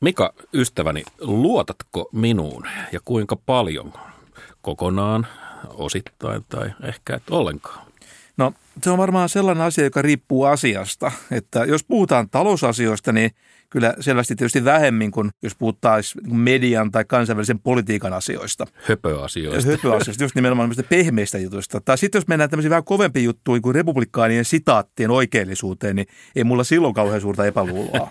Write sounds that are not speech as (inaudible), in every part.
Mika, ystäväni, luotatko minuun ja kuinka paljon? Kokonaan, osittain tai ehkä et ollenkaan? No se on varmaan sellainen asia, joka riippuu asiasta. Että jos puhutaan talousasioista, niin kyllä selvästi tietysti vähemmin kuin jos puhuttaisiin median tai kansainvälisen politiikan asioista. Höpöasioista. Höpöasioista, just nimenomaan pehmeistä jutuista. Tai sitten jos mennään tämmöisiin vähän kovempiin juttuihin kuin republikaanien sitaattien oikeellisuuteen, niin ei mulla silloin kauhean suurta epäluuloa.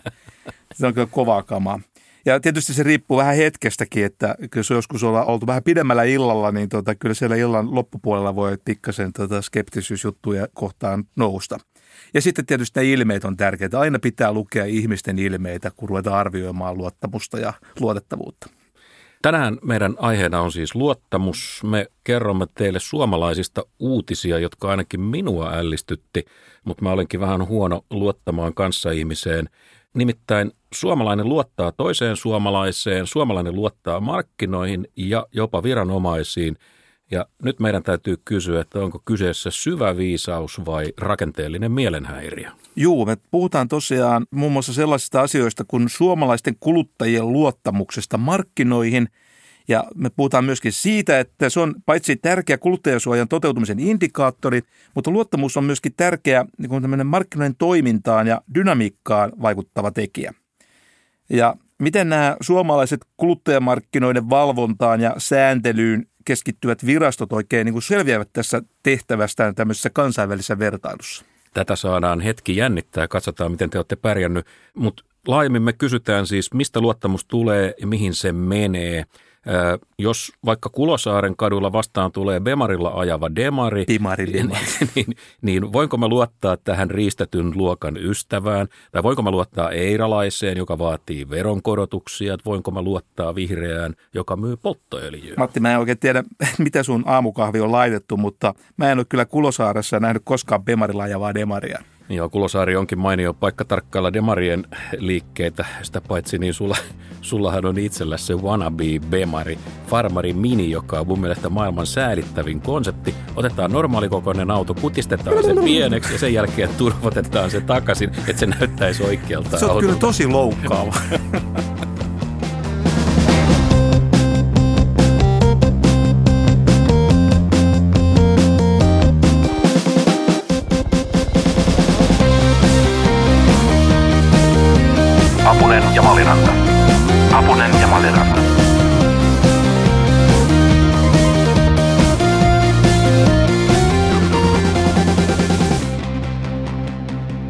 Se on kyllä kovaa kamaa. Ja tietysti se riippuu vähän hetkestäkin, että jos joskus ollaan oltu vähän pidemmällä illalla, niin tota, kyllä siellä illan loppupuolella voi pikkasen tota skeptisyysjuttuja kohtaan nousta. Ja sitten tietysti ne ilmeet on tärkeitä. Aina pitää lukea ihmisten ilmeitä, kun ruvetaan arvioimaan luottamusta ja luotettavuutta. Tänään meidän aiheena on siis luottamus. Me kerromme teille suomalaisista uutisia, jotka ainakin minua ällistytti, mutta mä olenkin vähän huono luottamaan kanssaihmiseen. Nimittäin suomalainen luottaa toiseen suomalaiseen, suomalainen luottaa markkinoihin ja jopa viranomaisiin. Ja nyt meidän täytyy kysyä, että onko kyseessä syvä viisaus vai rakenteellinen mielenhäiriö? Joo, me puhutaan tosiaan muun muassa sellaisista asioista kuin suomalaisten kuluttajien luottamuksesta markkinoihin – ja me puhutaan myöskin siitä, että se on paitsi tärkeä kuluttajasuojan toteutumisen indikaattori, mutta luottamus on myöskin tärkeä niin kuin markkinoiden toimintaan ja dynamiikkaan vaikuttava tekijä. Ja miten nämä suomalaiset kuluttajamarkkinoiden valvontaan ja sääntelyyn keskittyvät virastot oikein niin kuin selviävät tässä tehtävästään tämmöisessä kansainvälisessä vertailussa? Tätä saadaan hetki jännittää ja katsotaan, miten te olette pärjännyt. Mutta laajemmin me kysytään siis, mistä luottamus tulee ja mihin se menee – jos vaikka Kulosaaren kadulla vastaan tulee Bemarilla ajava demari, Bimari, niin, (laughs) niin, niin voinko mä luottaa tähän riistetyn luokan ystävään? Tai voinko mä luottaa eiralaiseen, joka vaatii veronkorotuksia? Voinko mä luottaa vihreään, joka myy polttoöljyä? Matti, mä en oikein tiedä, (laughs) mitä sun aamukahvi on laitettu, mutta mä en ole kyllä Kulosaaressa nähnyt koskaan Bemarilla ajavaa demaria. Joo, Kulosaari onkin mainio paikka tarkkailla Demarien liikkeitä. Sitä paitsi niin sulla, sullahan on itsellä se wannabe Bemari, Farmari Mini, joka on mun mielestä maailman säädittävin konsepti. Otetaan normaalikokoinen auto, kutistetaan se pieneksi ja sen jälkeen turvotetaan se takaisin, että se näyttäisi oikealta Se on kyllä tosi loukkaava. (laughs)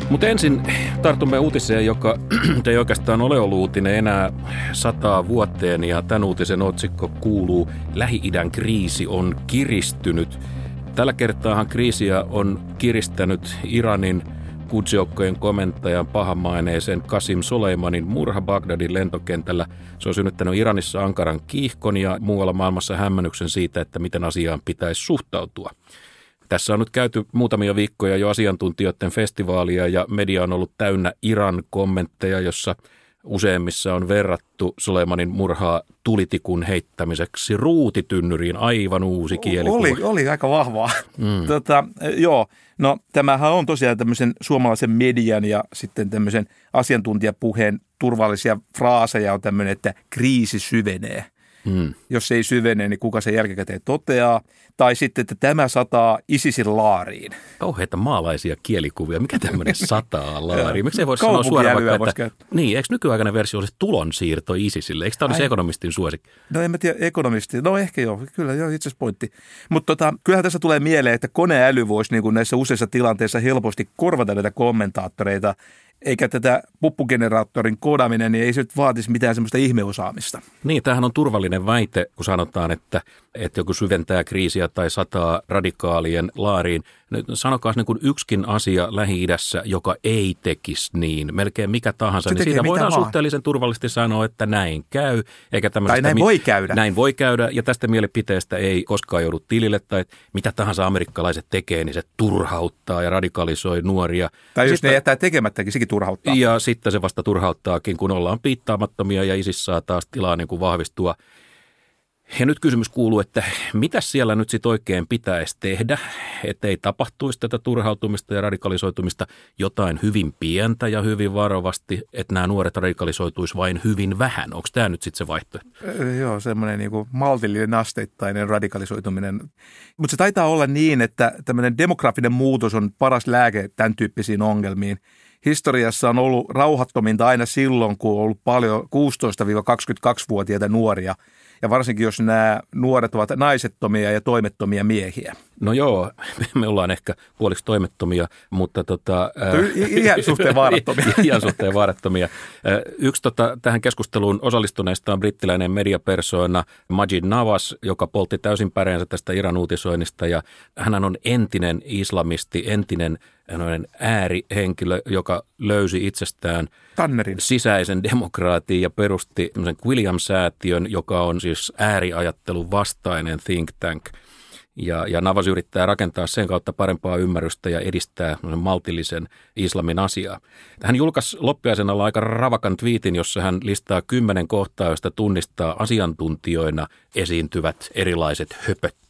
Mutta ensin tartumme uutiseen, joka (clears throat) ei oikeastaan ole ollut uutinen enää sataa vuoteen ja tämän uutisen otsikko kuuluu Lähi-idän kriisi on kiristynyt. Tällä kertaahan kriisiä on kiristänyt Iranin kutsjoukkojen komentajan pahamaineisen Kasim Soleimanin murha Bagdadin lentokentällä. Se on synnyttänyt Iranissa ankaran kiihkon ja muualla maailmassa hämmennyksen siitä, että miten asiaan pitäisi suhtautua. Tässä on nyt käyty muutamia viikkoja jo asiantuntijoiden festivaalia ja media on ollut täynnä Iran kommentteja, jossa useimmissa on verrattu Sulemanin murhaa tulitikun heittämiseksi ruutitynnyriin, aivan uusi kieli. Oli, oli aika vahvaa. Mm. (laughs) Tota, joo, no tämähän on tosiaan tämmöisen suomalaisen median ja sitten tämmöisen asiantuntijapuheen turvallisia fraaseja on tämmöinen, että kriisi syvenee – Mm. Jos se ei syvene, niin kuka se jälkikäteen toteaa. Tai sitten, että tämä sataa ISISin laariin. Kauheita maalaisia kielikuvia. Mikä tämmöinen (laughs) sataa laariin? Miksi ei voi sanoa suoraan vaikka, että, niin, eikö nykyaikainen versio olisi tulonsiirto ISISille? Eikö tämä olisi ekonomistin suosikki? No en mä tiedä, ekonomisti. No ehkä joo, kyllä joo, itse asiassa pointti. Mutta tota, kyllähän tässä tulee mieleen, että koneäly voisi niin kuin näissä useissa tilanteissa helposti korvata näitä kommentaattoreita eikä tätä puppugeneraattorin koodaaminen, niin ei se nyt vaatisi mitään semmoista ihmeosaamista. Niin, tämähän on turvallinen väite, kun sanotaan, että, että joku syventää kriisiä tai sataa radikaalien laariin. Sanokaa niin kuin yksikin asia Lähi-idässä, joka ei tekisi niin, melkein mikä tahansa, se niin siitä voidaan vaan. suhteellisen turvallisesti sanoa, että näin käy. Eikä tai näin voi käydä. Näin voi käydä, ja tästä mielipiteestä ei koskaan joudu tilille, tai mitä tahansa amerikkalaiset tekee, niin se turhauttaa ja radikalisoi nuoria. Tai jos ne jättää tekemättäkin, sekin turhauttaa. Ja sitten se vasta turhauttaakin, kun ollaan piittaamattomia ja ISIS saa taas tilaa niin kuin vahvistua. Ja nyt kysymys kuuluu, että mitä siellä nyt sitten oikein pitäisi tehdä, ettei tapahtuisi tätä turhautumista ja radikalisoitumista jotain hyvin pientä ja hyvin varovasti, että nämä nuoret radikalisoituisi vain hyvin vähän. Onko tämä nyt sitten se vaihtoehto? Joo, semmoinen niin maltillinen asteittainen radikalisoituminen. Mutta se taitaa olla niin, että tämmöinen demografinen muutos on paras lääke tämän tyyppisiin ongelmiin – historiassa on ollut rauhattominta aina silloin, kun on ollut paljon 16-22-vuotiaita nuoria – ja varsinkin jos nämä nuoret ovat naisettomia ja toimettomia miehiä. No joo, (laughs) me ollaan ehkä puoliksi toimettomia, mutta tota... (laughs) Ihan suhteen vaarattomia. Ihan suhteen vaarattomia. Yksi tota, tähän keskusteluun osallistuneista on brittiläinen mediapersoona Majid Navas, joka poltti täysin päreensä tästä Iran uutisoinnista ja hän on entinen islamisti, entinen äärihenkilö, joka löysi itsestään Tannerin. sisäisen demokraatin ja perusti William-säätiön, joka on siis ääriajattelun vastainen think tank – ja, ja Navas yrittää rakentaa sen kautta parempaa ymmärrystä ja edistää maltillisen islamin asiaa. Hän julkaisi loppiaisen alla aika ravakan twiitin, jossa hän listaa kymmenen kohtaa, joista tunnistaa asiantuntijoina esiintyvät erilaiset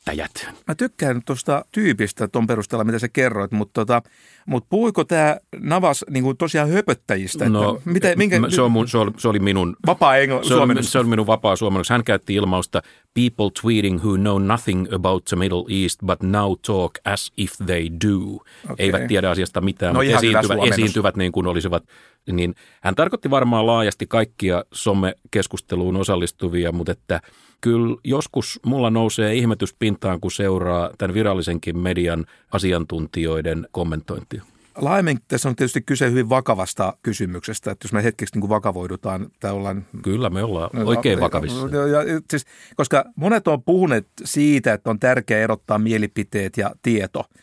höpöttäjät. Mä tykkään tuosta tyypistä tuon perusteella, mitä sä kerroit, mutta tota, mutta puhuiko tämä Navas niin kuin tosiaan höpöttäjistä? No, mitä, minkä, se, on mun, se, oli, se oli minun... Vapaa engl- se, oli, se oli minun vapaa suomennos. Hän käytti ilmausta people tweeting who know nothing about the Middle East but now talk as if they do. Okay. Eivät tiedä asiasta mitään, no, mutta esiintyvät, esiintyvät niin kuin olisivat niin hän tarkoitti varmaan laajasti kaikkia some-keskusteluun osallistuvia, mutta että kyllä joskus mulla nousee ihmetys pintaan, kun seuraa tämän virallisenkin median asiantuntijoiden kommentointia. Laajemmin tässä on tietysti kyse hyvin vakavasta kysymyksestä, että jos me hetkeksi niin kuin vakavoidutaan tai ollaan... Kyllä me ollaan no, oikein vakavissa. Ja, siis, koska monet on puhuneet siitä, että on tärkeää erottaa mielipiteet ja tieto –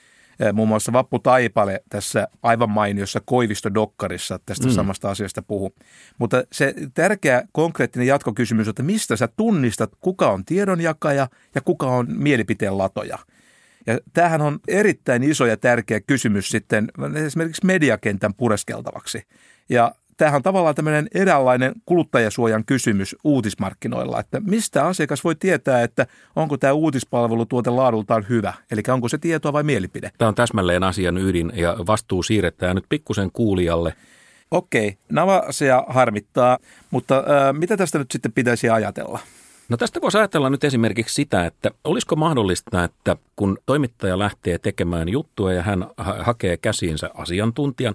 Muun muassa Vappu Taipale tässä aivan mainiossa Koivisto-dokkarissa tästä mm. samasta asiasta puhuu. Mutta se tärkeä konkreettinen jatkokysymys on, että mistä sä tunnistat, kuka on tiedonjakaja ja kuka on mielipiteen latoja. Ja tämähän on erittäin iso ja tärkeä kysymys sitten esimerkiksi mediakentän pureskeltavaksi. Ja tämähän on tavallaan tämmöinen eräänlainen kuluttajasuojan kysymys uutismarkkinoilla, että mistä asiakas voi tietää, että onko tämä uutispalvelutuote laadultaan hyvä, eli onko se tietoa vai mielipide. Tämä on täsmälleen asian ydin ja vastuu siirretään nyt pikkusen kuulijalle. Okei, Navasia harmittaa, mutta äh, mitä tästä nyt sitten pitäisi ajatella? No tästä voisi ajatella nyt esimerkiksi sitä, että olisiko mahdollista, että kun toimittaja lähtee tekemään juttua ja hän ha- hakee käsiinsä asiantuntijan,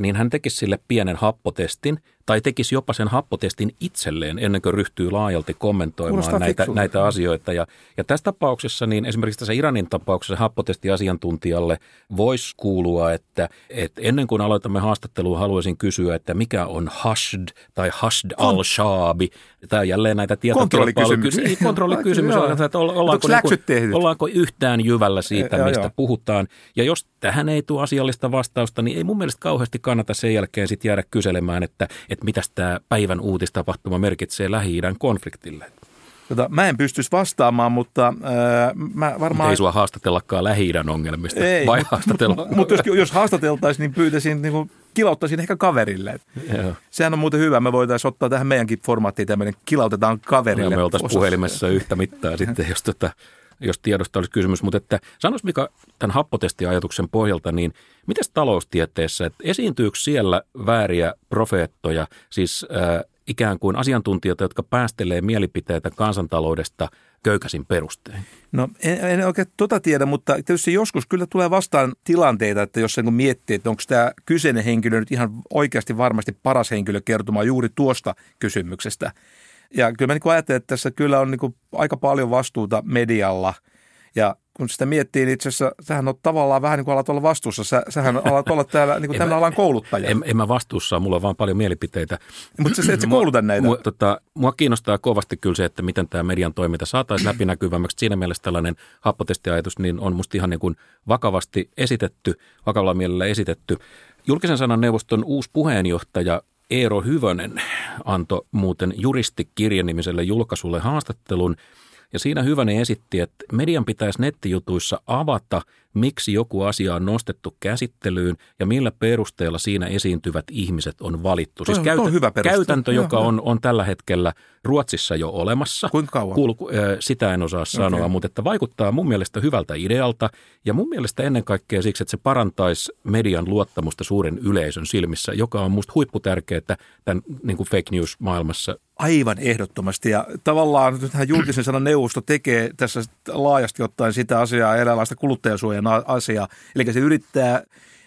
niin hän tekisi sille pienen happotestin tai tekisi jopa sen happotestin itselleen ennen kuin ryhtyy laajalti kommentoimaan näitä, näitä asioita. Ja, ja tässä tapauksessa, niin esimerkiksi tässä Iranin tapauksessa happotestiasiantuntijalle voisi kuulua, että, että ennen kuin aloitamme haastattelua, haluaisin kysyä, että mikä on Hashd tai Hashd al-Shaabi. Tämä jälleen näitä tietokilpailukysymys. Niin, kontrollikysymys. (laughs) on, että ollaanko, niin ollaanko yhtään jyvällä siitä, ja, mistä joo. puhutaan. Ja jos tähän ei tule asiallista vastausta, niin ei mun mielestä kauheasti kannata sen jälkeen sitten jäädä kyselemään, että että mitä tämä päivän uutistapahtuma merkitsee Lähi-idän konfliktille. Tota, mä en pystyisi vastaamaan, mutta äh, mä varmaan... ei sua haastatellakaan lähi ongelmista, ei, vai haastatella? Mutta jos, jos haastateltaisiin, niin pyytäisin, niin kuin, kilauttaisin ehkä kaverille. Joo. Sehän on muuten hyvä. Me voitaisiin ottaa tähän meidänkin formaattiin tämmöinen kilautetaan kaverille. Ja me oltaisiin puhelimessa yhtä mittaa sitten, jos, tota, jos tiedosta olisi kysymys. Mutta että sanois Mika tämän happotestiajatuksen pohjalta, niin – Miten taloustieteessä, että esiintyykö siellä vääriä profeettoja, siis äh, ikään kuin asiantuntijoita, jotka päästelee mielipiteitä kansantaloudesta köykäsin perustein? No en, en oikein tota tiedä, mutta tietysti joskus kyllä tulee vastaan tilanteita, että jos sen kun miettii, että onko tämä kyseinen henkilö nyt ihan oikeasti varmasti paras henkilö kertomaan juuri tuosta kysymyksestä. Ja kyllä mä niin ajattelen, että tässä kyllä on niin aika paljon vastuuta medialla – ja kun sitä miettii, niin itse asiassa sähän on tavallaan vähän niin kuin alat olla vastuussa. Sä, sähän alat olla täällä (laughs) niin kuin tämän alan kouluttaja. En, en mä vastuussa, mulla on vaan paljon mielipiteitä. Mutta sä et sä kouluta näitä. Mua, tota, mua kiinnostaa kovasti kyllä se, että miten tämä median toiminta saataisiin läpinäkyvämmäksi. Siinä mielessä tällainen happotestiajatus niin on musta ihan niin kuin vakavasti esitetty, vakavalla mielellä esitetty. Julkisen sanan neuvoston uusi puheenjohtaja Eero Hyvönen antoi muuten juristikirjan nimiselle julkaisulle haastattelun – ja siinä Hyvänen esitti, että median pitäisi nettijutuissa avata miksi joku asia on nostettu käsittelyyn ja millä perusteella siinä esiintyvät ihmiset on valittu. Siis käytä, hyvä käytäntö, joka on, on tällä hetkellä Ruotsissa jo olemassa. Kuinka kauan? Kuul, sitä en osaa sanoa, okay. mutta että vaikuttaa mun mielestä hyvältä idealta ja mun mielestä ennen kaikkea siksi, että se parantaisi median luottamusta suuren yleisön silmissä, joka on musta huipputärkeää tämän niin kuin fake news maailmassa Aivan ehdottomasti. Ja tavallaan nythän julkisen sanan neuvosto tekee tässä laajasti ottaen sitä asiaa, eräänlaista kuluttajasuojan asiaa. Eli se yrittää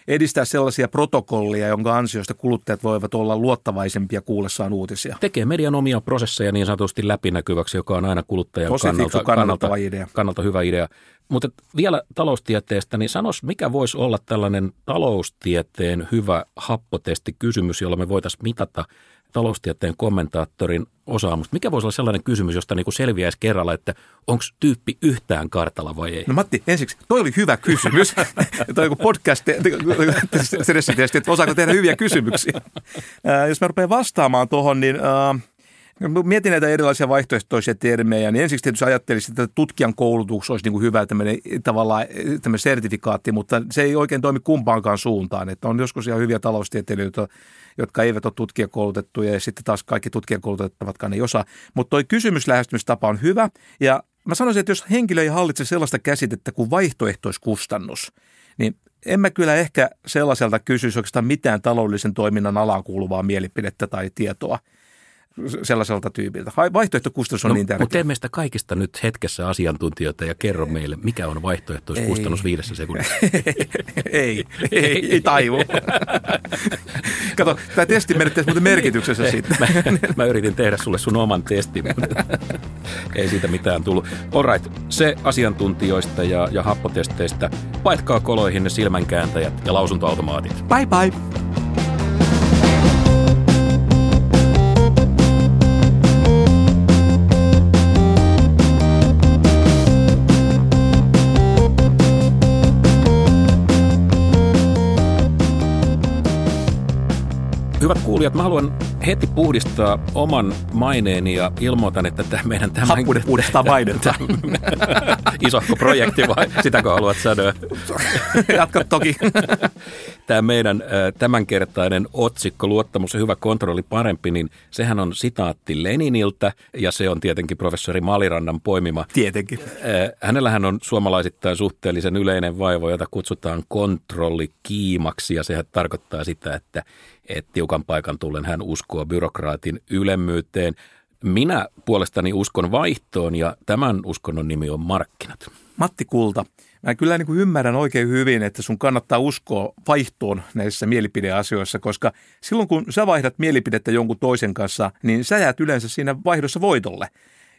edistää sellaisia protokollia, jonka ansiosta kuluttajat voivat olla luottavaisempia kuullessaan uutisia. Tekee median omia prosesseja niin sanotusti läpinäkyväksi, joka on aina kuluttajan Tosi kannalta, kannalta, idea. kannalta hyvä idea. Mutta vielä taloustieteestä, niin sanos, mikä voisi olla tällainen taloustieteen hyvä happotestikysymys, jolla me voitaisiin mitata taloustieteen kommentaattorin osaamusta. Mikä voisi olla sellainen kysymys, josta niin kuin selviäisi kerralla, että onko tyyppi yhtään kartalla vai ei? No Matti, ensiksi, toi oli hyvä kysymys. toi podcast stressitesti, että osaako tehdä hyviä kysymyksiä. Äh, jos mä rupean vastaamaan tuohon, niin äh, Mietin näitä erilaisia vaihtoehtoisia termejä, niin ensiksi tietysti ajattelisin, että tutkijan koulutus olisi niin kuin hyvä tämmöinen, tavallaan tämmöinen sertifikaatti, mutta se ei oikein toimi kumpaankaan suuntaan. Että on joskus ihan hyviä taloustieteilijöitä, jotka eivät ole tutkijakoulutettuja ja sitten taas kaikki tutkijakoulutettavatkaan ei osaa. Mutta toi kysymyslähestymistapa on hyvä ja mä sanoisin, että jos henkilö ei hallitse sellaista käsitettä kuin vaihtoehtoiskustannus, niin en mä kyllä ehkä sellaiselta kysyisi oikeastaan mitään taloudellisen toiminnan alaan kuuluvaa mielipidettä tai tietoa – sellaiselta tyypiltä. Vaihtoehtokustannus on no, niin tärkeä. Mutta teemme sitä kaikista nyt hetkessä asiantuntijoita ja kerro meille, mikä on vaihtoehtoiskustannus viidessä sekunnissa. (laughs) ei, ei, ei taivu. (laughs) Kato, tämä testi menettäisi muuten merkityksessä sitten. (laughs) mä, mä, yritin tehdä sulle sun oman testin, mutta ei siitä mitään tullut. Alright, se asiantuntijoista ja, ja happotesteistä. Paitkaa koloihin ne silmänkääntäjät ja lausuntoautomaatit. Bye bye! Hyvät kuulijat, mä haluan heti puhdistaa oman maineeni ja ilmoitan, että tämä meidän tämän... Happudet (laughs) puhdistaa mainetta. Isohko projekti vai sitäkö haluat sanoa? Jatka toki. (laughs) Tämä meidän tämänkertainen otsikko, luottamus ja hyvä kontrolli parempi, niin sehän on sitaatti Leniniltä ja se on tietenkin professori Malirannan poimima. Tietenkin. Hänellähän on suomalaisittain suhteellisen yleinen vaivo, jota kutsutaan kontrollikiimaksi ja sehän tarkoittaa sitä, että että tiukan paikan tullen hän uskoo byrokraatin ylemmyyteen. Minä puolestani uskon vaihtoon ja tämän uskonnon nimi on markkinat. Matti Kulta, mä kyllä niin kuin ymmärrän oikein hyvin, että sun kannattaa uskoa vaihtoon näissä mielipideasioissa, koska silloin kun sä vaihdat mielipidettä jonkun toisen kanssa, niin sä jäät yleensä siinä vaihdossa voitolle.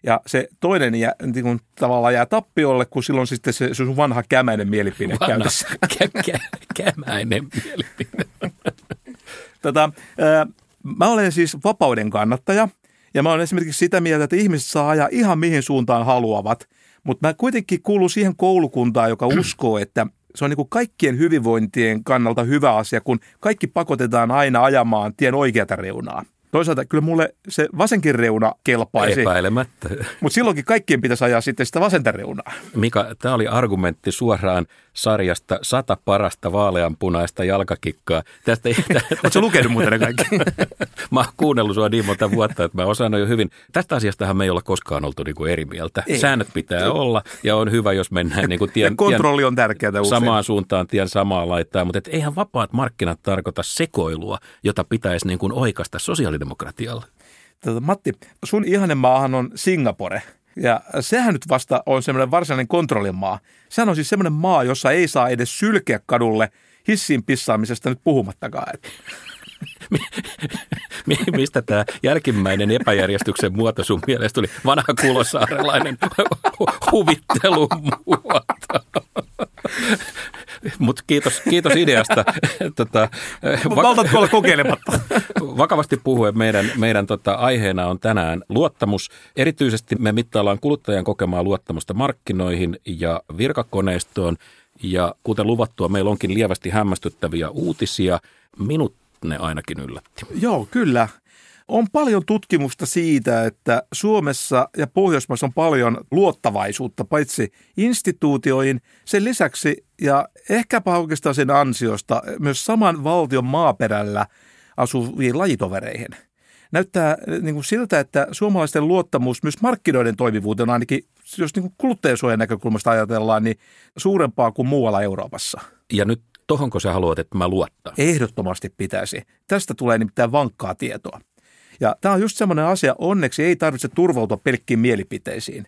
Ja se toinen jää, niin kuin, tavallaan jää tappiolle, kun silloin sitten se, se sun vanha kämäinen mielipide vanha käytössä. Kä- kä- kämäinen mielipide. (laughs) Tätä, ää, mä olen siis vapauden kannattaja ja mä olen esimerkiksi sitä mieltä, että ihmiset saa ajaa ihan mihin suuntaan haluavat, mutta mä kuitenkin kuulun siihen koulukuntaan, joka uskoo, että se on niin kuin kaikkien hyvinvointien kannalta hyvä asia, kun kaikki pakotetaan aina ajamaan tien oikeata reunaa. Toisaalta kyllä mulle se vasenkin reuna kelpaisi. Epäilemättä. Mutta silloinkin kaikkien pitäisi ajaa sitten sitä vasenta reunaa. Mika, tämä oli argumentti suoraan sarjasta sata parasta vaaleanpunaista jalkakikkaa. Tästä, (laughs) Oletko lukenut muuten ne kaikki? (laughs) mä oon kuunnellut sua niin monta vuotta, että mä osaan jo hyvin. Tästä asiastahan me ei olla koskaan oltu niin kuin eri mieltä. Ei. Säännöt pitää ei. olla ja on hyvä, jos mennään niin kuin tien, kontrolli on tärkeää usein. samaan suuntaan tien samaa laittaa. Mutta et eihän vapaat markkinat tarkoita sekoilua, jota pitäisi niin kuin oikasta sosiaalidemokratialla. Tätä, Matti, sun ihanen maahan on Singapore – ja sehän nyt vasta on semmoinen varsinainen kontrollimaa. Sehän on siis semmoinen maa, jossa ei saa edes sylkeä kadulle hissiin pissaamisesta nyt puhumattakaan. (laughs) Mistä tämä jälkimmäinen epäjärjestyksen muoto sun mielestä tuli vanha kulosaarelainen huvittelumuoto? Mutta kiitos, kiitos ideasta. (laughs) tota, va- olla kokeilematta. (laughs) vakavasti puhuen meidän, meidän tota, aiheena on tänään luottamus. Erityisesti me mittaillaan kuluttajan kokemaa luottamusta markkinoihin ja virkakoneistoon. Ja kuten luvattua, meillä onkin lievästi hämmästyttäviä uutisia. Minut ne ainakin yllätti. Joo, kyllä. On paljon tutkimusta siitä, että Suomessa ja Pohjoismaissa on paljon luottavaisuutta, paitsi instituutioihin, sen lisäksi ja ehkäpä oikeastaan sen ansiosta myös saman valtion maaperällä asuviin lajitovereihin. Näyttää niin kuin siltä, että suomalaisten luottamus myös markkinoiden toimivuuteen ainakin, jos niin kuin kuluttajasuojan näkökulmasta ajatellaan, niin suurempaa kuin muualla Euroopassa. Ja nyt tohonko sä haluat, että mä luottaa? Ehdottomasti pitäisi. Tästä tulee nimittäin vankkaa tietoa. Ja tämä on just semmoinen asia, onneksi ei tarvitse turvautua pelkkiin mielipiteisiin.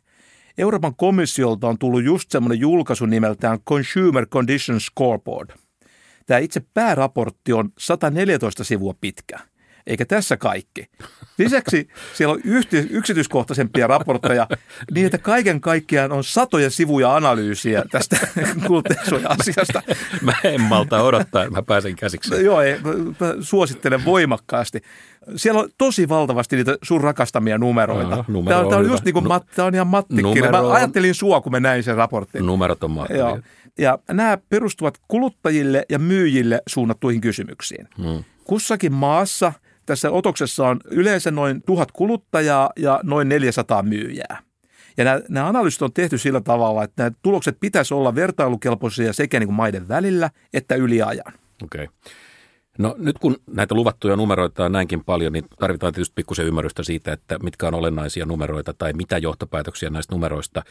Euroopan komissiolta on tullut just semmoinen julkaisu nimeltään Consumer Condition Scoreboard. Tämä itse pääraportti on 114 sivua pitkä – eikä tässä kaikki. Lisäksi siellä on yksityiskohtaisempia raportteja niin, että kaiken kaikkiaan on satoja sivuja analyysiä tästä (laughs) kuluttajansuoja-asiasta. Mä en malta odottaa, mä pääsen käsiksi. No, joo, ei, mä suosittelen voimakkaasti. Siellä on tosi valtavasti niitä sun rakastamia numeroita. Aha, numero tämä, on, tämä on just niin kuin, tämä on ihan mattikirja. Mä ajattelin sua, kun mä näin sen raportin. Numerot on Joo. Ja nämä perustuvat kuluttajille ja myyjille suunnattuihin kysymyksiin. Hmm. Kussakin maassa – tässä otoksessa on yleensä noin tuhat kuluttajaa ja noin 400 myyjää. Ja nämä, nämä analyysit on tehty sillä tavalla, että nämä tulokset pitäisi olla vertailukelpoisia sekä niin kuin maiden välillä että yli ajan. Okei. Okay. No nyt kun näitä luvattuja numeroita on näinkin paljon, niin tarvitaan tietysti pikkusen ymmärrystä siitä, että mitkä on olennaisia numeroita tai mitä johtopäätöksiä näistä numeroista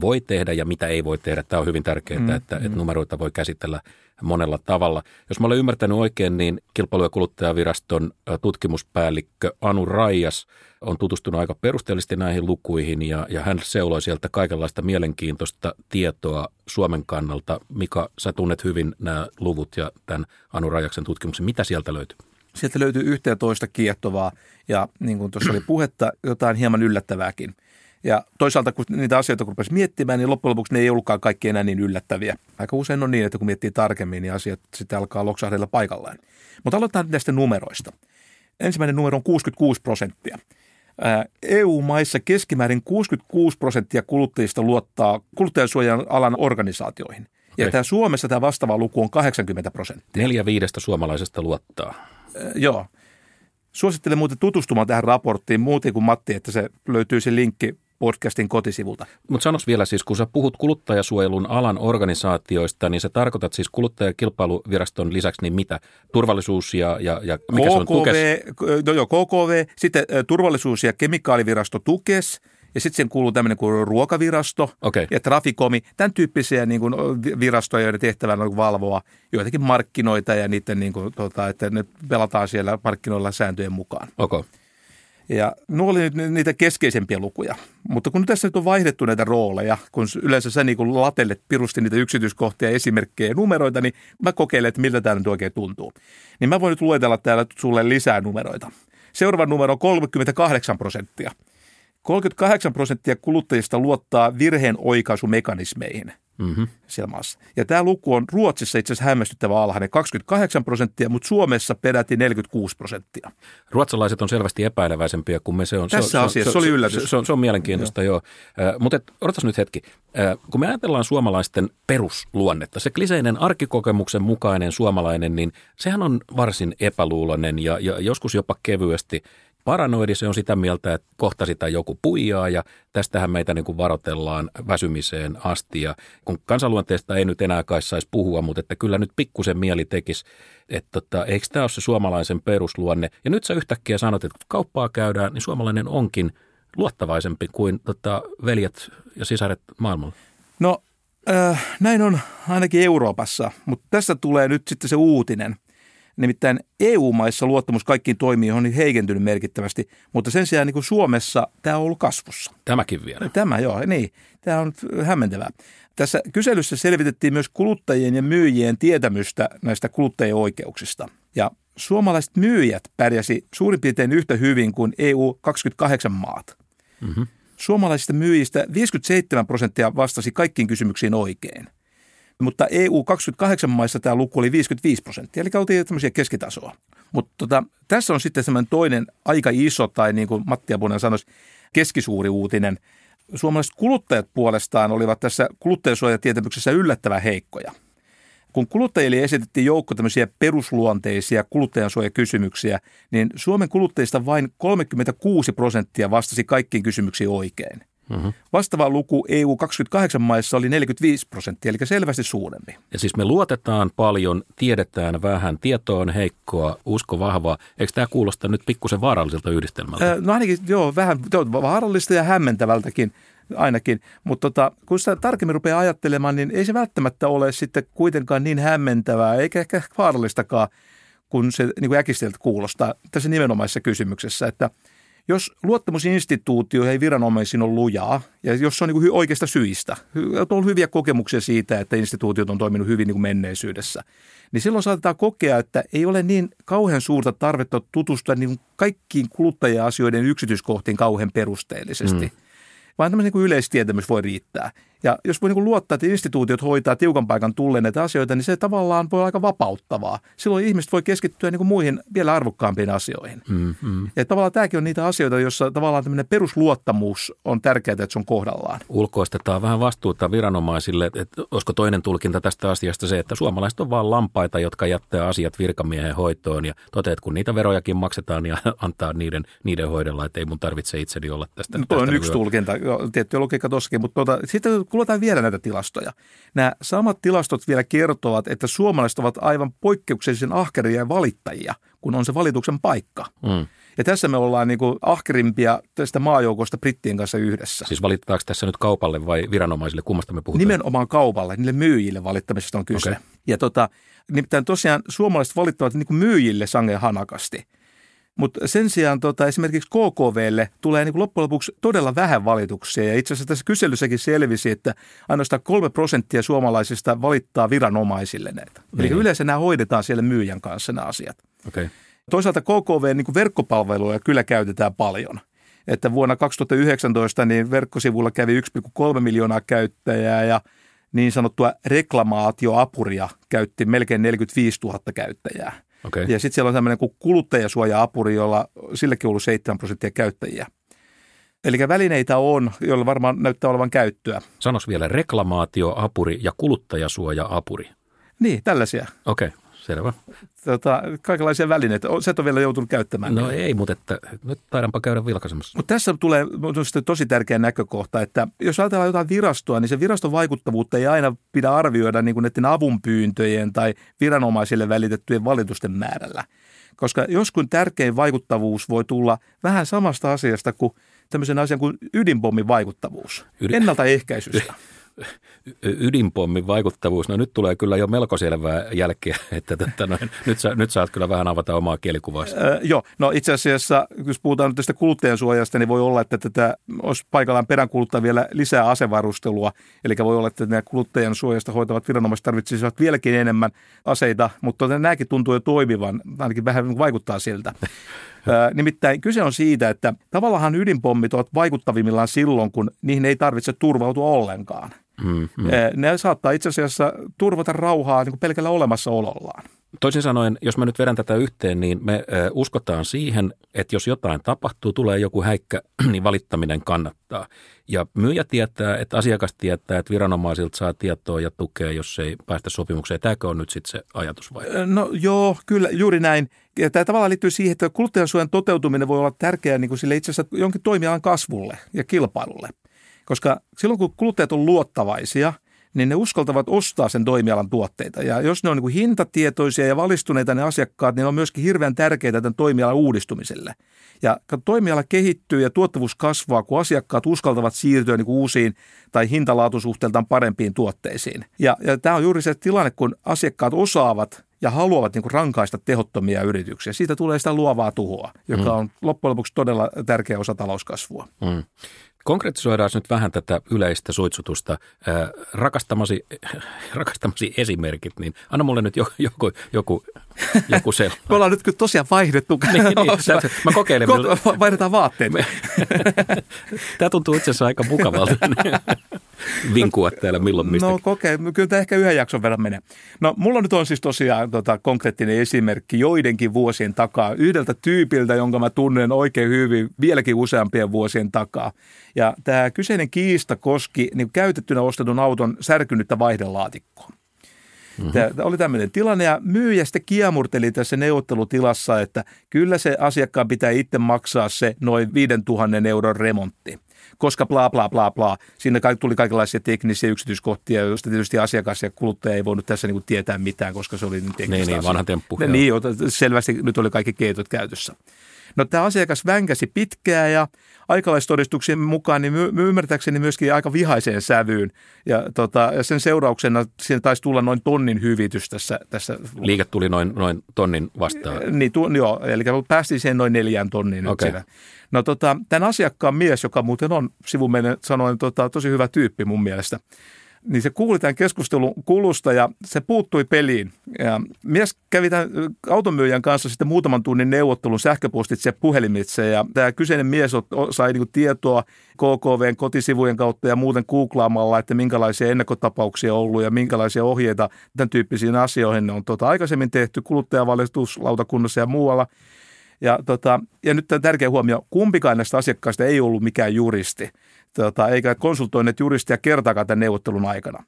voi tehdä ja mitä ei voi tehdä. Tämä on hyvin tärkeää, mm, että, mm. että numeroita voi käsitellä monella tavalla. Jos mä olen ymmärtänyt oikein, niin kilpailu- ja kuluttajaviraston tutkimuspäällikkö Anu Raijas on tutustunut aika perusteellisesti näihin lukuihin ja, ja hän seuloi sieltä kaikenlaista mielenkiintoista tietoa Suomen kannalta. Mika, sä tunnet hyvin nämä luvut ja tämän Anu Rajaksen tutkimuksen. Mitä sieltä löytyy? Sieltä löytyy yhteen toista kiehtovaa ja niin kuin tuossa oli puhetta, jotain hieman yllättävääkin – ja toisaalta, kun niitä asioita kun rupesi miettimään, niin loppujen lopuksi ne ei ollutkaan kaikki enää niin yllättäviä. Aika usein on niin, että kun miettii tarkemmin, niin asiat sitten alkaa loksahdella paikallaan. Mutta aloitetaan näistä numeroista. Ensimmäinen numero on 66 prosenttia. EU-maissa keskimäärin 66 prosenttia kuluttajista luottaa kuluttajasuojan alan organisaatioihin. Okay. Ja tämä Suomessa tämä vastaava luku on 80 prosenttia. Neljä viidestä suomalaisesta luottaa. joo. Suosittelen muuten tutustumaan tähän raporttiin muuten kuin Matti, että se löytyy se linkki podcastin kotisivulta. Mutta sanos vielä siis, kun sä puhut kuluttajasuojelun alan organisaatioista, niin sä tarkoitat siis kuluttajakilpailuviraston lisäksi niin mitä? Turvallisuus ja, ja, ja mikä KKV, se on? Tukes? No joo, KKV, sitten turvallisuus- ja kemikaalivirasto Tukes – ja sitten sen kuuluu tämmöinen kuin ruokavirasto okay. ja trafikomi, tämän tyyppisiä niin kuin virastoja, joiden tehtävänä on valvoa joitakin markkinoita ja niiden, niin kuin, tota, että ne pelataan siellä markkinoilla sääntöjen mukaan. Okay. Ja nuo oli niitä keskeisempiä lukuja. Mutta kun tässä nyt on vaihdettu näitä rooleja, kun yleensä sä niin latellet pirusti niitä yksityiskohtia, esimerkkejä ja numeroita, niin mä kokeilen, että miltä tämä nyt oikein tuntuu. Niin mä voin nyt luetella täällä sulle lisää numeroita. Seuraava numero on 38 prosenttia. 38 prosenttia kuluttajista luottaa virheen oikaisumekanismeihin mm-hmm. siellä maassa. Ja tämä luku on Ruotsissa itse asiassa hämmästyttävä alhainen, 28 prosenttia, mutta Suomessa peräti 46 prosenttia. Ruotsalaiset on selvästi epäileväisempiä kuin me. Se on, Tässä se, asiassa, se, se oli yllätys. Se, se, on, se on mielenkiintoista, joo. joo. Äh, mutta odotas nyt hetki. Äh, kun me ajatellaan suomalaisten perusluonnetta, se kliseinen arkikokemuksen mukainen suomalainen, niin sehän on varsin epäluuloinen ja, ja joskus jopa kevyesti Paranoidi se on sitä mieltä, että kohta sitä joku puijaa ja tästähän meitä niin kuin varoitellaan väsymiseen asti. Ja kun kansanluonteesta ei nyt enää kai saisi puhua, mutta että kyllä nyt pikkusen mieli tekisi, että tota, eikö tämä ole se suomalaisen perusluonne. Ja nyt sä yhtäkkiä sanot, että kun kauppaa käydään, niin suomalainen onkin luottavaisempi kuin tota, veljet ja sisaret maailmalla. No äh, näin on ainakin Euroopassa, mutta tässä tulee nyt sitten se uutinen – Nimittäin EU-maissa luottamus kaikkiin toimijoihin on heikentynyt merkittävästi, mutta sen sijaan niin kuin Suomessa tämä on ollut kasvussa. Tämäkin vielä. Tämä joo, niin. Tämä on hämmentävää. Tässä kyselyssä selvitettiin myös kuluttajien ja myyjien tietämystä näistä kuluttajien oikeuksista. Ja suomalaiset myyjät pärjäsi suurin piirtein yhtä hyvin kuin EU-28 maat. Mm-hmm. Suomalaisista myyjistä 57 prosenttia vastasi kaikkiin kysymyksiin oikein. Mutta EU28 maissa tämä luku oli 55 prosenttia, eli oltiin tämmöisiä keskitasoa. Mutta tota, tässä on sitten semmoinen toinen aika iso, tai niin kuin Matti Apunen sanoisi, keskisuuri uutinen. Suomalaiset kuluttajat puolestaan olivat tässä kuluttajasuojatietämyksessä yllättävän heikkoja. kun kuluttajille esitettiin joukko tämmöisiä perusluonteisia kuluttajansuojakysymyksiä, niin Suomen kuluttajista vain 36 prosenttia vastasi kaikkiin kysymyksiin oikein. Mm-hmm. Vastaava luku EU 28 maissa oli 45 prosenttia, eli selvästi suurempi. Ja siis me luotetaan paljon, tiedetään vähän, tieto on heikkoa, usko vahvaa. Eikö tämä kuulosta nyt pikkusen vaaralliselta yhdistelmältä? Äh, no ainakin joo, vähän vaarallista ja hämmentävältäkin ainakin. Mutta tota, kun sitä tarkemmin rupeaa ajattelemaan, niin ei se välttämättä ole sitten kuitenkaan niin hämmentävää, eikä ehkä vaarallistakaan, kun se niin kuin äkisteltä kuulostaa tässä nimenomaisessa kysymyksessä, että – jos luottamusinstituutio ei viranomaisiin ole lujaa, ja jos se on niin oikeista syistä, on hyviä kokemuksia siitä, että instituutiot on toiminut hyvin niin kuin menneisyydessä, niin silloin saatetaan kokea, että ei ole niin kauhean suurta tarvetta tutustua niin kaikkiin kuluttaja-asioiden yksityiskohtiin kauhean perusteellisesti. Mm. Vaan tämmöinen niin yleistietämys voi riittää. Ja jos voi niin luottaa, että instituutiot hoitaa tiukan paikan tulleen näitä asioita, niin se tavallaan voi olla aika vapauttavaa. Silloin ihmiset voi keskittyä niin muihin vielä arvokkaampiin asioihin. Mm, mm. Ja tavallaan tämäkin on niitä asioita, joissa tavallaan tämmöinen perusluottamus on tärkeää, että se on kohdallaan. Ulkoistetaan vähän vastuuta viranomaisille. Että olisiko toinen tulkinta tästä asiasta se, että suomalaiset on vain lampaita, jotka jättää asiat virkamiehen hoitoon ja toteat, kun niitä verojakin maksetaan ja (laughs) antaa niiden, niiden hoidella, että ei mun tarvitse itseni olla tästä. No, tästä on yksi tulkinta, tietty logiikka tossakin, mutta tuota, sitten kuuletaan vielä näitä tilastoja. Nämä samat tilastot vielä kertovat, että suomalaiset ovat aivan poikkeuksellisen ahkeria ja valittajia, kun on se valituksen paikka. Mm. Ja tässä me ollaan niin kuin ahkerimpia tästä maajoukosta brittien kanssa yhdessä. Siis valitetaanko tässä nyt kaupalle vai viranomaisille? Kummasta me puhutaan? Nimenomaan kaupalle, niille myyjille valittamisesta on kyse. Okay. Ja tota, nimittäin tosiaan suomalaiset valittavat niin kuin myyjille sangen hanakasti. Mutta sen sijaan tota, esimerkiksi KKVlle tulee niin loppujen lopuksi todella vähän valituksia. Ja itse asiassa tässä kyselyssäkin selvisi, että ainoastaan kolme prosenttia suomalaisista valittaa viranomaisille näitä. Niin. Eli yleensä nämä hoidetaan siellä myyjän kanssa nämä asiat. Okay. Toisaalta KKV niin verkkopalveluja kyllä käytetään paljon. Että vuonna 2019 niin verkkosivulla kävi 1,3 miljoonaa käyttäjää ja niin sanottua reklamaatioapuria käytti melkein 45 000 käyttäjää. Okay. Ja sitten siellä on tämmöinen kuin kuluttajasuoja-apuri, jolla sillekin on ollut 7 prosenttia käyttäjiä. Eli välineitä on, joilla varmaan näyttää olevan käyttöä. Sanos vielä reklamaatioapuri ja kuluttajasuoja-apuri. Niin, tällaisia. Okei. Okay. Selvä. Tota, kaikenlaisia välineitä. Se et ole vielä joutunut käyttämään. No ei, mutta että, nyt taidanpa käydä vilkaisemassa. Mutta tässä tulee tosi tärkeä näkökohta, että jos ajatellaan jotain virastoa, niin se viraston vaikuttavuutta ei aina pidä arvioida niin kuin näiden avunpyyntöjen tai viranomaisille välitettyjen valitusten määrällä. Koska joskus tärkein vaikuttavuus voi tulla vähän samasta asiasta kuin tämmöisen asian kuin ydinpommin vaikuttavuus, Ydin... ennaltaehkäisystä. (laughs) ydinpommin vaikuttavuus, no nyt tulee kyllä jo melko selvää jälkeä, (laughs) että tätä noin, nyt, sä, nyt saat kyllä vähän avata omaa kielikuvaa. Öö, joo, no itse asiassa, jos puhutaan nyt tästä kuluttajansuojasta, niin voi olla, että tätä olisi paikallaan peräänkuluttaa vielä lisää asevarustelua, eli voi olla, että nämä kuluttajan suojasta hoitavat viranomaiset tarvitsisivat vieläkin enemmän aseita, mutta nämäkin tuntuu jo toimivan, ainakin vähän vaikuttaa siltä. (laughs) Nimittäin kyse on siitä, että tavallaan ydinpommit ovat vaikuttavimmillaan silloin, kun niihin ei tarvitse turvautua ollenkaan. Mm, mm. Ne saattaa itse asiassa turvata rauhaa niin kuin pelkällä olemassaolollaan. Toisin sanoen, jos mä nyt vedän tätä yhteen, niin me ö, uskotaan siihen, että jos jotain tapahtuu, tulee joku häikkä, (clears throat) niin valittaminen kannattaa. Ja myyjä tietää, että asiakas tietää, että viranomaisilta saa tietoa ja tukea, jos ei päästä sopimukseen. Tämäkö on nyt sitten se ajatus vai? No joo, kyllä juuri näin. Ja tämä tavallaan liittyy siihen, että kuluttajansuojan toteutuminen voi olla tärkeää niin kuin sille itse asiassa jonkin toimialan kasvulle ja kilpailulle. Koska silloin kun kuluttajat on luottavaisia, niin ne uskaltavat ostaa sen toimialan tuotteita. Ja jos ne on niin kuin hintatietoisia ja valistuneita ne asiakkaat, niin ne on myöskin hirveän tärkeitä tämän toimialan uudistumiselle. Ja toimiala kehittyy ja tuottavuus kasvaa, kun asiakkaat uskaltavat siirtyä niin kuin uusiin tai hintalaatusuhteeltaan parempiin tuotteisiin. Ja, ja tämä on juuri se tilanne, kun asiakkaat osaavat ja haluavat niin kuin rankaista tehottomia yrityksiä. Siitä tulee sitä luovaa tuhoa, joka mm. on loppujen lopuksi todella tärkeä osa talouskasvua. Mm. Konkretisoidaan nyt vähän tätä yleistä suitsutusta. Rakastamasi, (laughs) rakastamasi esimerkit, niin anna mulle nyt joku, joku, joku, joku (laughs) se. Me ollaan nyt kyllä tosiaan vaihdettu. niin, niin, (laughs) mä kokeilen. Ko- vaihdetaan vaatteet. Tämä tuntuu itse asiassa aika mukavalta vinkua täällä milloin mistäkin. No kokee, kyllä tämä ehkä yhden jakson verran menee. No mulla nyt on siis tosiaan tota, konkreettinen esimerkki joidenkin vuosien takaa yhdeltä tyypiltä, jonka mä tunnen oikein hyvin vieläkin useampien vuosien takaa. Ja tämä kyseinen kiista koski niin käytettynä ostetun auton särkynyttä vaihdelaatikkoa. Mm-hmm. Tämä oli tämmöinen tilanne ja myyjä sitten kiemurteli tässä neuvottelutilassa, että kyllä se asiakkaan pitää itse maksaa se noin 5000 euron remontti koska bla bla bla bla. Siinä tuli kaikenlaisia teknisiä yksityiskohtia, joista tietysti asiakas ja kuluttaja ei voinut tässä niin tietää mitään, koska se oli niin teknistä Niin, niin vanha temppu. Niin, selvästi nyt oli kaikki keitot käytössä. No tämä asiakas vänkäsi pitkään ja aikalaistodistuksien mukaan niin my- ymmärtääkseni myöskin aika vihaiseen sävyyn. Ja, tota, ja sen seurauksena siinä taisi tulla noin tonnin hyvitys tässä. tässä. Liike tuli noin, noin tonnin vastaan. Niin, tu, joo, eli päästiin siihen noin neljään tonniin okay. nyt No tota, tämän asiakkaan mies, joka muuten on sivumennen sanoen tota, tosi hyvä tyyppi mun mielestä, niin se kuuli tämän keskustelun kulusta ja se puuttui peliin. Ja mies kävi tämän automyyjän kanssa sitten muutaman tunnin neuvottelun sähköpostitse ja puhelimitse ja tämä kyseinen mies sai niin tietoa KKVn kotisivujen kautta ja muuten googlaamalla, että minkälaisia ennakkotapauksia on ollut ja minkälaisia ohjeita tämän tyyppisiin asioihin on tuota, aikaisemmin tehty kuluttajavalistuslautakunnassa ja muualla. Ja, tota, ja nyt tämä tärkeä huomio, kumpikaan näistä asiakkaista ei ollut mikään juristi, tota, eikä konsultoineet juristia kertaakaan tämän neuvottelun aikana.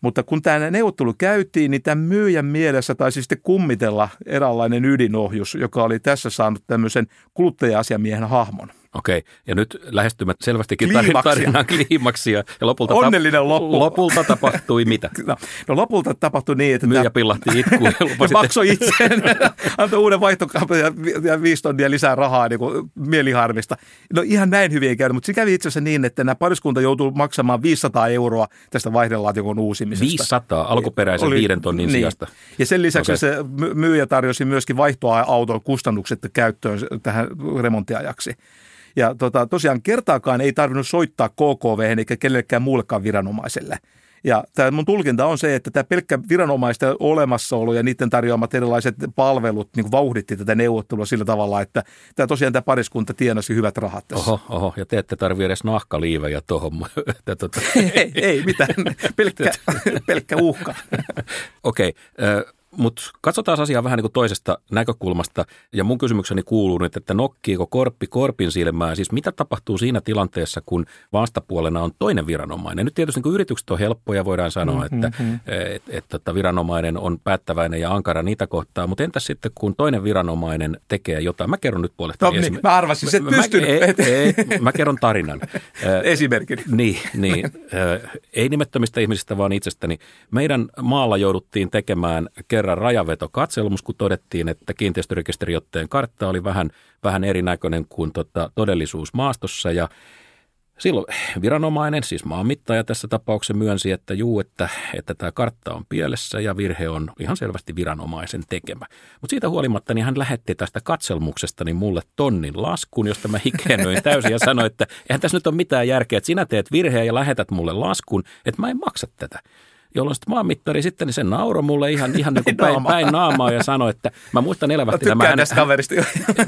Mutta kun tämä neuvottelu käytiin, niin tämän myyjän mielessä taisi sitten kummitella eräänlainen ydinohjus, joka oli tässä saanut tämmöisen kuluttaja-asiamiehen hahmon. Okei, ja nyt lähestymme selvästikin kliimaksia. tarinan kliimaksia. Ja lopulta Onnellinen tap- loppu. Lopulta tapahtui mitä? (laughs) No, no lopulta tapahtui niin, että... Myyjä pillahti itkuun. ja (laughs) maksoi itseen, (laughs) antoi uuden vaihtokaupan ja, ja viisi tonnia lisää rahaa niin kuin mieliharmista. No ihan näin hyvin ei käynyt, mutta se kävi itse asiassa niin, että nämä pariskunta joutuu maksamaan 500 euroa tästä vaihdelaatikon uusimisesta. 500 alkuperäisen Oli, viiden tonnin niin. sijasta. Ja sen lisäksi okay. se myyjä tarjosi myöskin vaihtoauton kustannukset käyttöön tähän remonttiajaksi. Ja tota, tosiaan kertaakaan ei tarvinnut soittaa KKV eikä kenellekään muullekaan viranomaiselle. Ja tämä mun tulkinta on se, että tämä pelkkä viranomaisten olemassaolo ja niiden tarjoamat erilaiset palvelut niin vauhditti tätä neuvottelua sillä tavalla, että tämä tosiaan tämä pariskunta tienasi hyvät rahat tässä. Oho, oho ja te ette tarvitse edes nahkaliivejä tuohon. (laughs) Tota. ei, ei mitään, pelkkä, (laughs) pelkkä uhka. Okei, okay. Mutta katsotaan asiaa vähän niin kuin toisesta näkökulmasta. Ja mun kysymykseni kuuluu nyt, että nokkiiko korppi korpin silmää? Siis mitä tapahtuu siinä tilanteessa, kun vastapuolena on toinen viranomainen? Nyt tietysti niin yritykset on helppoja, voidaan sanoa, mm-hmm. että mm-hmm. et, et, et, viranomainen on päättäväinen ja ankara niitä kohtaa. Mutta entäs sitten, kun toinen viranomainen tekee jotain? Mä kerron nyt puolesta. No niin, mä arvasin, että et pystynyt. Mä, ei, ei, mä kerron tarinan. (laughs) Esimerkin. Niin, niin. Ei nimettömistä ihmisistä, vaan itsestäni. Meidän maalla jouduttiin tekemään kerran kerran rajavetokatselmus, kun todettiin, että kiinteistörekisteriotteen kartta oli vähän, vähän erinäköinen kuin tota, todellisuus maastossa ja Silloin viranomainen, siis maanmittaja tässä tapauksessa myönsi, että juu, että, että tämä kartta on pielessä ja virhe on ihan selvästi viranomaisen tekemä. Mutta siitä huolimatta niin hän lähetti tästä katselmuksesta niin mulle tonnin laskun, josta mä hikennöin täysin ja sanoin, että eihän tässä nyt ole mitään järkeä, että sinä teet virheen ja lähetät mulle laskun, että mä en maksa tätä jolloin sitten maanmittari sitten niin se nauroi mulle ihan, ihan niin kuin päin, päin naamaa ja sanoi, että mä muistan elävästi nämä hänen, kaverista.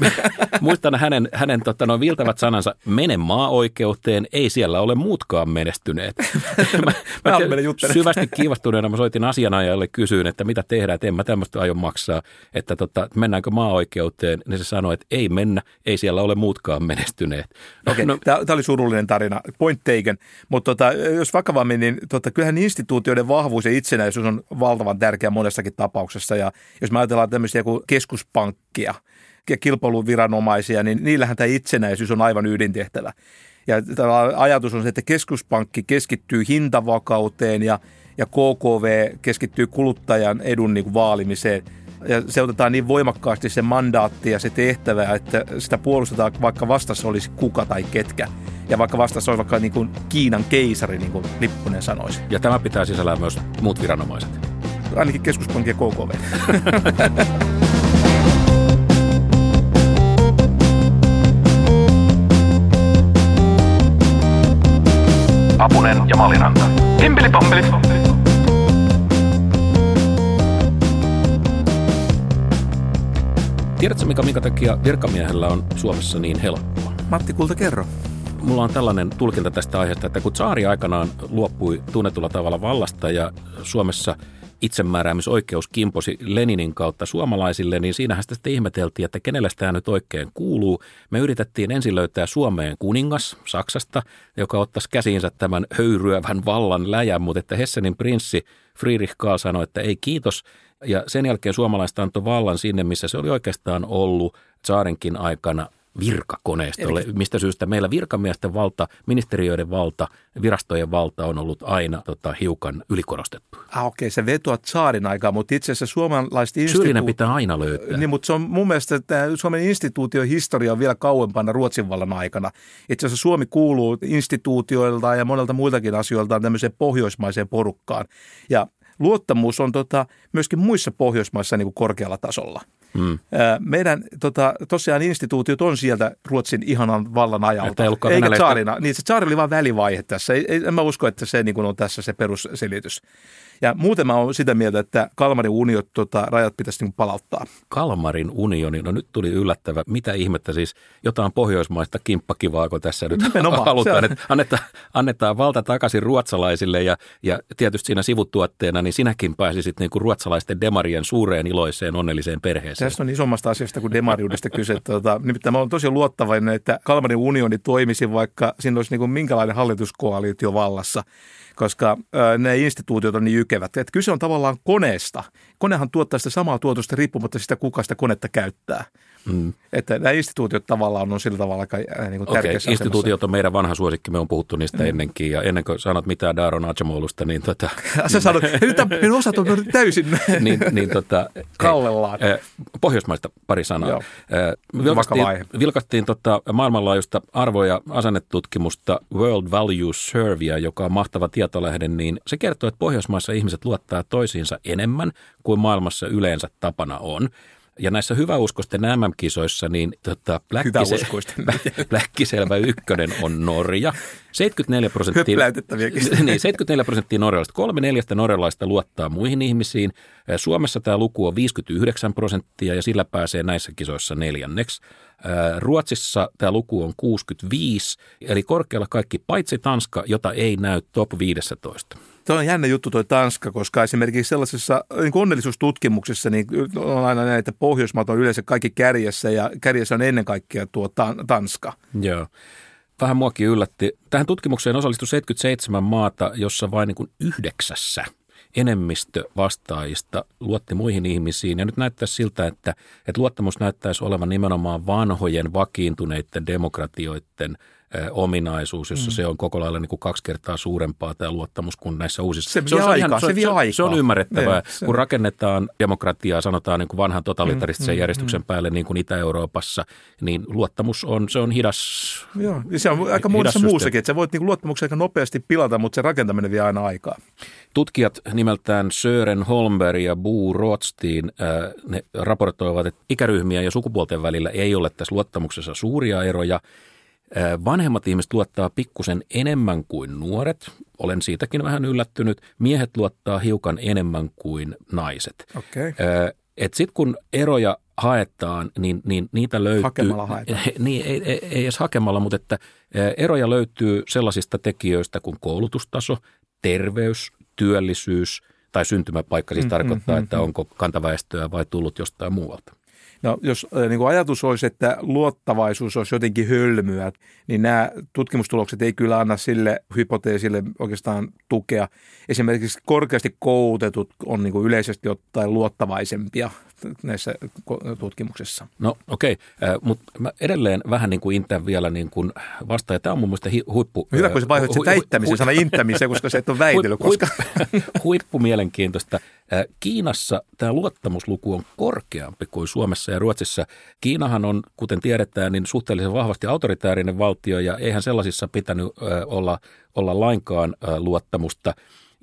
(laughs) muistan hänen, hänen tota, noin viltävät sanansa, mene maa-oikeuteen, ei siellä ole muutkaan menestyneet. (laughs) mä, mä, mä syvästi kiivastuneena mä soitin asianajajalle kysyin, että mitä tehdään, että en mä tämmöistä aio maksaa, että tota, mennäänkö maa-oikeuteen, niin se sanoi, että ei mennä, ei siellä ole muutkaan menestyneet. Okei, okay, no, tämä oli surullinen tarina, point taken, mutta tota, jos vakavammin, niin tota, kyllähän instituutioiden vahvuus ja itsenäisyys on valtavan tärkeä monessakin tapauksessa. Ja jos me ajatellaan tämmöisiä kuin keskuspankkia ja kilpailuviranomaisia, niin niillähän tämä itsenäisyys on aivan ydintehtävä. Ja ajatus on se, että keskuspankki keskittyy hintavakauteen ja, ja KKV keskittyy kuluttajan edun niin kuin vaalimiseen. Ja se otetaan niin voimakkaasti se mandaatti ja se tehtävä, että sitä puolustetaan vaikka vastassa olisi kuka tai ketkä. Ja vaikka vastassa olisi vaikka niin kuin Kiinan keisari, niin kuin Lippunen sanoisi. Ja tämä pitää sisällään myös muut viranomaiset. Ainakin keskuspankki ja KKV. (laughs) Apunen ja Maliranta. Himpeli pompeli. Tiedätkö, mikä, minkä takia virkamiehellä on Suomessa niin helppoa? Matti Kulta, kerro mulla on tällainen tulkinta tästä aiheesta, että kun Saari aikanaan luopui tunnetulla tavalla vallasta ja Suomessa itsemääräämisoikeus kimposi Leninin kautta suomalaisille, niin siinähän sitä sitten ihmeteltiin, että kenelle tämä nyt oikein kuuluu. Me yritettiin ensin löytää Suomeen kuningas Saksasta, joka ottaisi käsiinsä tämän höyryävän vallan läjän, mutta että Hessenin prinssi Friedrich Karl sanoi, että ei kiitos. Ja sen jälkeen suomalaista antoi vallan sinne, missä se oli oikeastaan ollut Saarenkin aikana virkakoneistolle, Eli... mistä syystä meillä virkamiesten valta, ministeriöiden valta, virastojen valta on ollut aina tota, hiukan ylikorostettu. Ah, okei, okay, se vetoa saarin aikaa, mutta itse asiassa suomalaiset instituutiot... pitää aina löytää. Niin, mutta se on mun mielestä, että Suomen instituution historia on vielä kauempana Ruotsin vallan aikana. Itse asiassa Suomi kuuluu instituutioilta ja monelta muiltakin asioilta tämmöiseen pohjoismaiseen porukkaan. Ja luottamus on tota, myöskin muissa Pohjoismaissa niin kuin korkealla tasolla. Mm. Meidän tota, tosiaan instituutiot on sieltä Ruotsin ihanan vallan ajalta. Eikä tsaarina. Niin se tsaari oli vain välivaihe tässä. Ei, ei, en mä usko, että se niin on tässä se perusselitys. Ja muuten mä oon sitä mieltä, että Kalmarin uniot tota, rajat pitäisi niin palauttaa. Kalmarin unioni, no nyt tuli yllättävä. Mitä ihmettä siis, jotain pohjoismaista kimppakivaako tässä nyt Nimenomaan, (laughs) halutaan, että annetaan, annetaan valta takaisin ruotsalaisille ja, ja tietysti siinä sivutuotteena, niin sinäkin pääsisit niin kuin ruotsalaisten demarien suureen iloiseen onnelliseen perheeseen. Tässä on isommasta asiasta kuin demariudesta kyse. Tuota, nimittäin mä olen tosi luottavainen, että Kalmarin unioni toimisi, vaikka siinä olisi niin kuin minkälainen hallituskoalitio vallassa koska ne instituutiot on niin jykevät. Että kyse on tavallaan koneesta. Konehan tuottaa sitä samaa tuotosta riippumatta sitä, kuka sitä konetta käyttää. Mm. Että nämä instituutiot tavallaan on sillä tavalla aika äh, niin okay, instituutiot on meidän vanha suosikki, me on puhuttu niistä mm. ennenkin. Ja ennen kuin sanot mitään Daron Acemolusta, niin tota... (laughs) Sä sanot, nyt minun osat on täysin (laughs) niin, niin tota, (laughs) kallellaan. Eh, Pohjoismaista pari sanaa. Joo. vilkastiin, vilkastiin tota maailmanlaajuista arvo- ja asennetutkimusta World Value Survey, joka on mahtava tietolähde, niin se kertoo, että Pohjoismaissa ihmiset luottaa toisiinsa enemmän kuin maailmassa yleensä tapana on. Ja näissä hyväuskosten MM-kisoissa, niin tota, Bläkkiselvä (laughs) ykkönen on Norja. 74 prosenttia, (laughs) niin, 74 prosenttia norjalaista. Kolme neljästä norjalaista luottaa muihin ihmisiin. Suomessa tämä luku on 59 prosenttia ja sillä pääsee näissä kisoissa neljänneksi. Ruotsissa tämä luku on 65, eli korkealla kaikki paitsi Tanska, jota ei näy top 15. Tuo on jännä juttu tuo Tanska, koska esimerkiksi sellaisessa niin onnellisuustutkimuksessa niin on aina näin, että Pohjoismaat on yleensä kaikki kärjessä ja kärjessä on ennen kaikkea tuo Tanska. Joo. Vähän muakin yllätti. Tähän tutkimukseen osallistui 77 maata, jossa vain niin kuin yhdeksässä enemmistö vastaajista luotti muihin ihmisiin. Ja nyt näyttää siltä, että, että luottamus näyttäisi olevan nimenomaan vanhojen vakiintuneiden demokratioiden – ominaisuus, jossa mm. se on koko lailla niin kuin kaksi kertaa suurempaa tämä luottamus kuin näissä uusissa. Se, se, on, aikaa, se, se, vie se, aikaa. se on ymmärrettävää. Ne, se. Kun rakennetaan demokratiaa, sanotaan niin kuin vanhan totalitaristisen mm, järjestyksen mm, päälle niin kuin Itä-Euroopassa, niin luottamus on, se on hidas. Joo, se on aika monessa muussakin, että sä voit niin luottamuksen aika nopeasti pilata, mutta se rakentaminen vie aina aikaa. Tutkijat nimeltään Sören Holmberg ja Bo Rothstein, ne raportoivat, että ikäryhmien ja sukupuolten välillä ei ole tässä luottamuksessa suuria eroja – Vanhemmat ihmiset luottaa pikkusen enemmän kuin nuoret. Olen siitäkin vähän yllättynyt. Miehet luottaa hiukan enemmän kuin naiset. Okay. Sitten kun eroja haetaan, niin, niin niitä löytyy... Hakemalla haetaan. (laughs) Niin, ei, ei, ei edes hakemalla, mutta että eroja löytyy sellaisista tekijöistä kuin koulutustaso, terveys, työllisyys tai syntymäpaikka. Siis mm, tarkoittaa, mm, että mm, onko kantaväestöä vai tullut jostain muualta. No jos niin kuin ajatus olisi, että luottavaisuus olisi jotenkin hölmyä, niin nämä tutkimustulokset ei kyllä anna sille hypoteesille oikeastaan tukea. Esimerkiksi korkeasti koulutetut on niin kuin yleisesti ottaen luottavaisempia näissä tutkimuksissa. No okei, okay. mutta mä edelleen vähän niin kuin intän vielä niin kuin vastaan. Tämä on mun mielestä huippu... Hyvä, kun sä vaihoit sen väittämisen, sana intämisen, koska se et ole väitellyt. Koska... huippu mielenkiintoista. Kiinassa tämä luottamusluku on korkeampi kuin Suomessa ja Ruotsissa. Kiinahan on, kuten tiedetään, niin suhteellisen vahvasti autoritäärinen valtio ja eihän sellaisissa pitänyt olla, olla lainkaan luottamusta.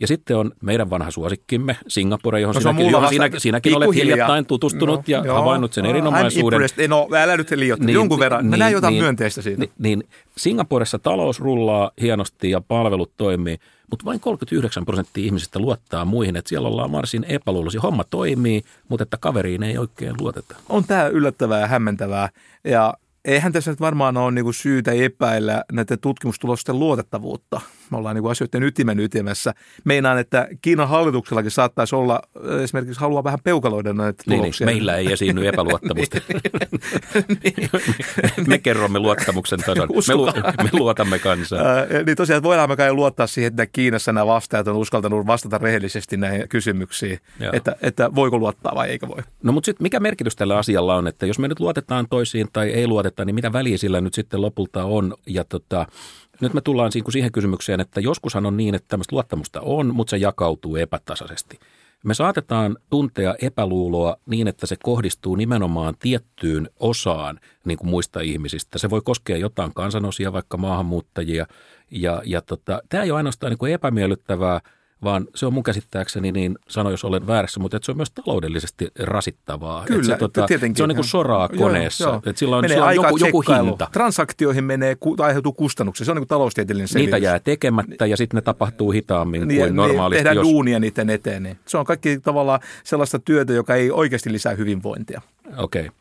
Ja sitten on meidän vanha suosikkimme, Singapore, johon no, sinäkin, johon sinä, sinäkin olet hiljattain tutustunut no, ja joo, havainnut sen erinomaisuuden. No, älä nyt liioittaa, niin, jonkun verran. Niin, Mä näin jotain niin, myönteistä siitä. Niin, niin Singaporessa talous rullaa hienosti ja palvelut toimii, mutta vain 39 prosenttia ihmisistä luottaa muihin, että siellä ollaan varsin epäluuloisia. Homma toimii, mutta että kaveriin ei oikein luoteta. On tämä yllättävää ja hämmentävää. Ja eihän tässä nyt varmaan ole niin syytä epäillä näiden tutkimustulosten luotettavuutta. Me ollaan niin asioiden ytimen ytimessä. Meinaan, että Kiinan hallituksellakin saattaisi olla esimerkiksi halua vähän peukaloida näitä niin, tuloksia. Niin, meillä ei esiinny epäluottamusta. (laughs) me kerromme luottamuksen tason. Me, lu- me luotamme kansaa. Ää, niin tosiaan voidaan me kai luottaa siihen, että Kiinassa nämä vastaajat on uskaltanut vastata rehellisesti näihin kysymyksiin, että, että voiko luottaa vai eikö voi. No mutta sitten mikä merkitys tällä asialla on, että jos me nyt luotetaan toisiin tai ei luoteta, niin mitä väliä sillä nyt sitten lopulta on? Ja tota, nyt me tullaan siihen kysymykseen, että joskushan on niin, että tämmöistä luottamusta on, mutta se jakautuu epätasaisesti. Me saatetaan tuntea epäluuloa niin, että se kohdistuu nimenomaan tiettyyn osaan niin kuin muista ihmisistä. Se voi koskea jotain kansanosia, vaikka maahanmuuttajia. Ja, ja tota, tämä ei ole ainoastaan niin kuin epämiellyttävää – vaan se on mun käsittääkseni, niin sano jos olen väärässä, mutta että se on myös taloudellisesti rasittavaa. Kyllä, että se, tota, tietenkin. Se on niin kuin soraa koneessa, joo, joo. että sillä on, menee sillä on joku, joku hinta. Transaktioihin menee, aiheutuu kustannuksia, se on niin kuin taloustieteellinen selitys. Niitä jää tekemättä ja sitten ne tapahtuu hitaammin niin, kuin normaalisti. Tehdään jos... duunia niiden eteen. Niin. Se on kaikki tavallaan sellaista työtä, joka ei oikeasti lisää hyvinvointia. Okei. Okay.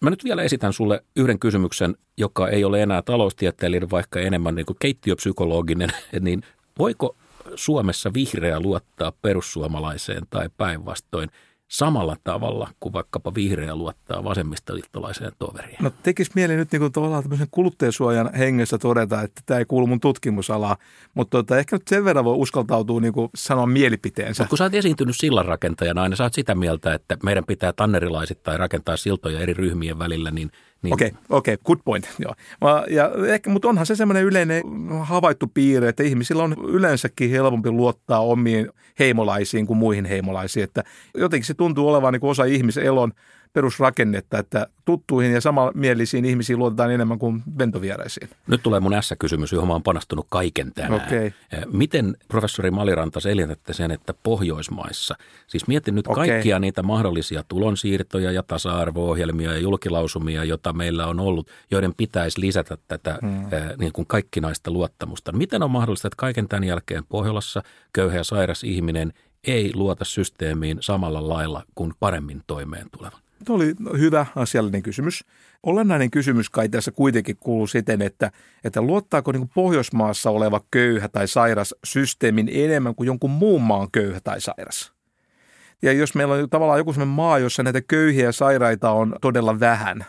Mä nyt vielä esitän sulle yhden kysymyksen, joka ei ole enää taloustieteellinen, vaikka enemmän niin kuin keittiöpsykologinen. (laughs) niin voiko Suomessa vihreä luottaa perussuomalaiseen tai päinvastoin samalla tavalla kuin vaikkapa vihreä luottaa vasemmistoliittolaiseen toveriin? No tekisi mieli nyt niin kuin tavallaan tämmöisen kuluttajasuojan hengessä todeta, että tämä ei kuulu mun tutkimusalaa, mutta tota, ehkä nyt sen verran voi uskaltautua niin kuin sanoa mielipiteensä. Mut kun sä oot esiintynyt sillanrakentajana, aina sä oot sitä mieltä, että meidän pitää tannerilaisittain rakentaa siltoja eri ryhmien välillä, niin – niin. Okei, okay, okay, good point. (laughs) Joo. Ja ehkä, mutta onhan se semmoinen yleinen havaittu piirre, että ihmisillä on yleensäkin helpompi luottaa omiin heimolaisiin kuin muihin heimolaisiin. Että jotenkin se tuntuu olevan niin kuin osa ihmiselon perusrakennetta, että tuttuihin ja samanmielisiin ihmisiin luotetaan enemmän kuin ventovieraisiin. Nyt tulee mun S-kysymys, johon mä oon panostanut kaiken tänään. Okay. Miten professori Maliranta selitätte sen, että Pohjoismaissa, siis mietin nyt okay. kaikkia niitä mahdollisia tulonsiirtoja ja tasa-arvo-ohjelmia ja julkilausumia, joita meillä on ollut, joiden pitäisi lisätä tätä hmm. niin kuin kaikkinaista luottamusta. Miten on mahdollista, että kaiken tämän jälkeen Pohjolassa köyhä ja sairas ihminen ei luota systeemiin samalla lailla kuin paremmin toimeen tuleva? Tuo oli hyvä asiallinen kysymys. Olennainen kysymys kai tässä kuitenkin kuuluu siten, että, että luottaako niin Pohjoismaassa oleva köyhä tai sairas systeemin enemmän kuin jonkun muun maan köyhä tai sairas. Ja jos meillä on tavallaan joku sellainen maa, jossa näitä köyhiä ja sairaita on todella vähän,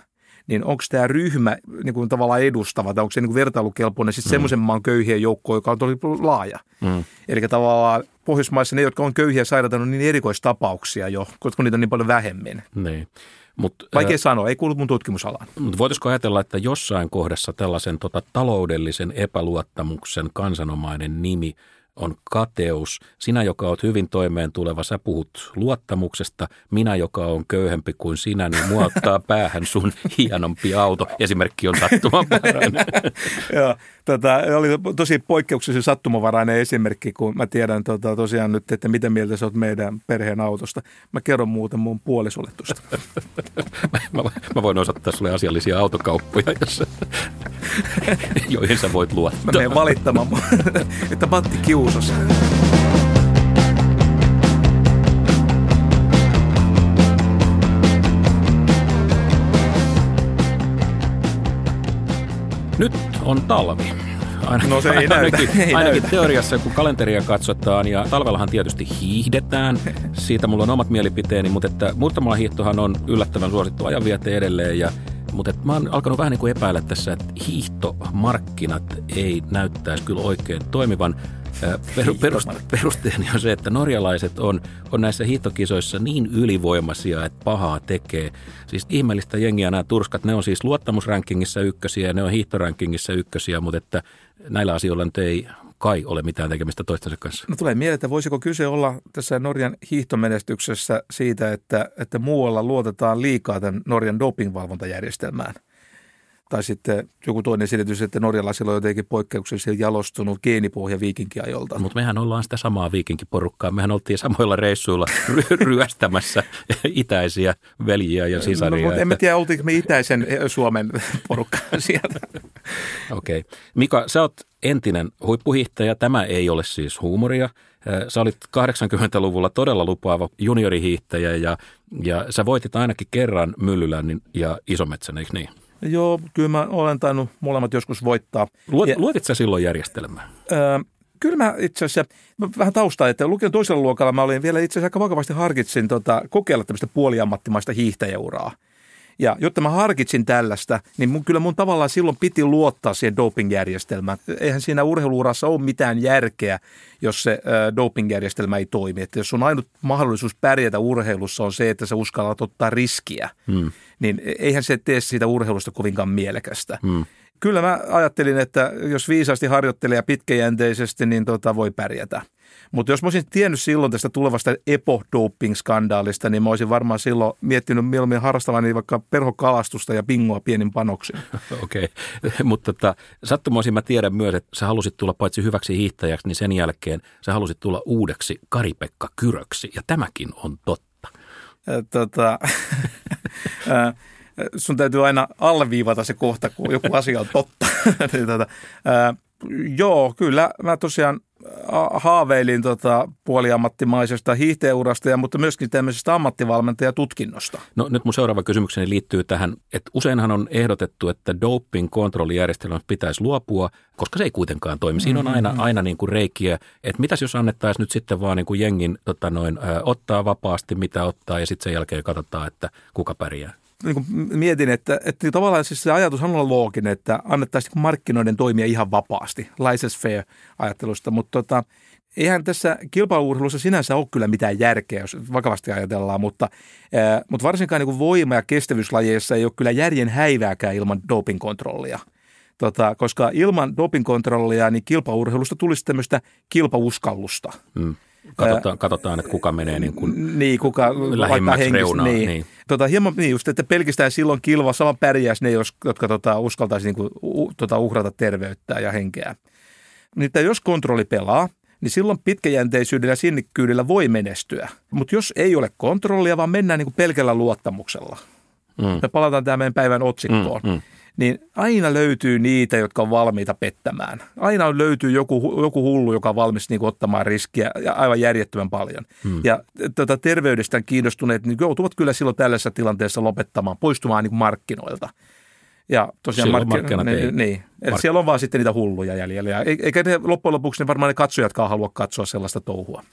niin onko tämä ryhmä niin kuin tavallaan edustava tai onko se niin kuin vertailukelpoinen sitten mm. semmoisen maan köyhien joukkoon, joka on tosi laaja. Mm. Eli tavallaan Pohjoismaissa ne, jotka on köyhiä sairaita, on niin erikoistapauksia jo, koska niitä on niin paljon vähemmän. Niin. Mut, Vaikea ää, sanoa, ei kuulu mun tutkimusalaan. Mutta voitaisiko ajatella, että jossain kohdassa tällaisen tota, taloudellisen epäluottamuksen kansanomainen nimi on kateus. Sinä, joka olet hyvin toimeen tuleva, sä puhut luottamuksesta. Minä, joka on köyhempi kuin sinä, niin mua ottaa (laughs) päähän sun hienompi auto. Esimerkki on sattumanvarainen. (laughs) Joo, tota, oli tosi poikkeuksellisen sattumanvarainen esimerkki, kun mä tiedän tota, tosiaan nyt, että mitä mieltä sä oot meidän perheen autosta. Mä kerron muuten mun puolisolle tuosta. (laughs) mä, mä voin osoittaa sulle asiallisia autokauppoja, jossa, joihin sä voit luottaa. Mä menen valittamaan, että Matti kiusasi. Nyt on talvi. Ainakin, no se ei ainakin, näytä. Ei ainakin näytä. teoriassa, kun kalenteria katsotaan, ja talvellahan tietysti hiihdetään. Siitä mulla on omat mielipiteeni, mutta että muutamalla hiihtohan on yllättävän suosittu ajanviete edelleen, ja mutta mä oon alkanut vähän niin kuin epäillä tässä, että hiihtomarkkinat ei näyttäisi kyllä oikein toimivan. Perust, perusteeni on se, että norjalaiset on, on näissä hiihtokisoissa niin ylivoimaisia, että pahaa tekee. Siis ihmeellistä jengiä nämä turskat, ne on siis luottamusrankingissa ykkösiä ja ne on hiihtorankingissa ykkösiä, mutta että näillä asioilla nyt ei kai ole mitään tekemistä toistensa kanssa. No tulee mieleen, että voisiko kyse olla tässä Norjan hiihtomenestyksessä siitä, että, että muualla luotetaan liikaa tämän Norjan dopingvalvontajärjestelmään – tai sitten joku toinen selitys, että norjalaisilla on jotenkin poikkeuksellisesti jalostunut geenipohja viikinkiajolta. Mutta mehän ollaan sitä samaa viikinkiporukkaa. Mehän oltiin samoilla reissuilla ry- ryöstämässä itäisiä veljiä ja sisaria. No, mutta että... emme tiedä, oltiinko me itäisen Suomen porukkaa (laughs) sieltä. Okei. Okay. Mika, sä oot entinen huippuhiihtäjä. Tämä ei ole siis huumoria. Sä olit 80-luvulla todella lupaava juniorihiihtäjä ja, ja sä voitit ainakin kerran Myllylännin ja Isometsän, eikö niin? Joo, kyllä mä olen tainnut molemmat joskus voittaa. Luot, ja, luotit sä silloin järjestelmään? Öö, kyllä mä itse asiassa, vähän taustaa, että lukion toisella luokalla mä olin vielä itse asiassa aika vakavasti harkitsin tota, kokeilla tämmöistä puoliammattimaista hiihtäjäuraa. Ja jotta mä harkitsin tällaista, niin mun, kyllä mun tavallaan silloin piti luottaa siihen dopingjärjestelmään. Eihän siinä urheiluurassa ole mitään järkeä, jos se äh, dopingjärjestelmä ei toimi. Että jos sun ainut mahdollisuus pärjätä urheilussa on se, että sä uskallat ottaa riskiä, hmm. niin eihän se tee siitä urheilusta kovinkaan mielekästä. Hmm. Kyllä mä ajattelin, että jos viisaasti harjoittelee ja pitkäjänteisesti, niin tota voi pärjätä. Mutta jos mä olisin tiennyt silloin tästä tulevasta epo-doping-skandaalista, niin mä olisin varmaan silloin miettinyt mieluummin harrastavani vaikka perhokalastusta ja bingoa pienin panoksin. (laughs) Okei, okay. mutta tota, sattumoisin mä tiedän myös, että sä halusit tulla paitsi hyväksi hiihtäjäksi, niin sen jälkeen sä halusit tulla uudeksi Karipekka Kyröksi. Ja tämäkin on totta. Tota, (laughs) sun täytyy aina alleviivata se kohta, kun joku asia on totta. (laughs) Tota, joo, kyllä mä tosiaan haaveilin tota puoliammattimaisesta hiihteurasta, mutta myöskin tämmöisestä ammattivalmentajatutkinnosta. No nyt mun seuraava kysymykseni liittyy tähän, että useinhan on ehdotettu, että doping-kontrollijärjestelmästä pitäisi luopua, koska se ei kuitenkaan toimi. Siinä on aina, mm-hmm. aina niin kuin reikiä, että mitäs jos annettaisiin nyt sitten vaan niin kuin jengin tota noin, ö, ottaa vapaasti, mitä ottaa, ja sitten sen jälkeen katsotaan, että kuka pärjää niin kuin mietin, että, että tavallaan siis se ajatus on looginen, että annettaisiin niin markkinoiden toimia ihan vapaasti, license fair ajattelusta, mutta tota, eihän tässä kilpailuurheilussa sinänsä ole kyllä mitään järkeä, jos vakavasti ajatellaan, mutta, ää, mutta varsinkaan niin voima- ja kestävyyslajeissa ei ole kyllä järjen häivääkään ilman dopingkontrollia. Tota, koska ilman dopingkontrollia niin kilpaurheilusta tulisi tämmöistä kilpauskallusta. Mm. Katsotaan, katsotaan, että kuka menee niin kuin niin, kuka lähimmäksi reunaan. Niin. niin. Tota, hieman niin just, että pelkästään silloin kilva sama pärjäisi ne, jotka tota, uskaltaisi niin kuin, u, tota, uhrata terveyttä ja henkeä. Niin, jos kontrolli pelaa, niin silloin pitkäjänteisyydellä ja sinnikkyydellä voi menestyä. Mutta jos ei ole kontrollia, vaan mennään niin kuin pelkällä luottamuksella. Mm. Me palataan tämän meidän päivän otsikkoon. Mm, mm niin aina löytyy niitä, jotka on valmiita pettämään. Aina löytyy joku, joku hullu, joka on valmis niin kuin, ottamaan riskiä ja aivan järjettömän paljon. Hmm. Ja tota, terveydestään kiinnostuneet niin joutuvat kyllä silloin tällaisessa tilanteessa lopettamaan, poistumaan niin kuin markkinoilta. Ja tosiaan markki- markkinat niin, ei. Niin. Mark- siellä on vaan sitten niitä hulluja jäljellä. Ja eikä ne loppujen lopuksi ne varmaan ne katsojatkaan halua katsoa sellaista touhua.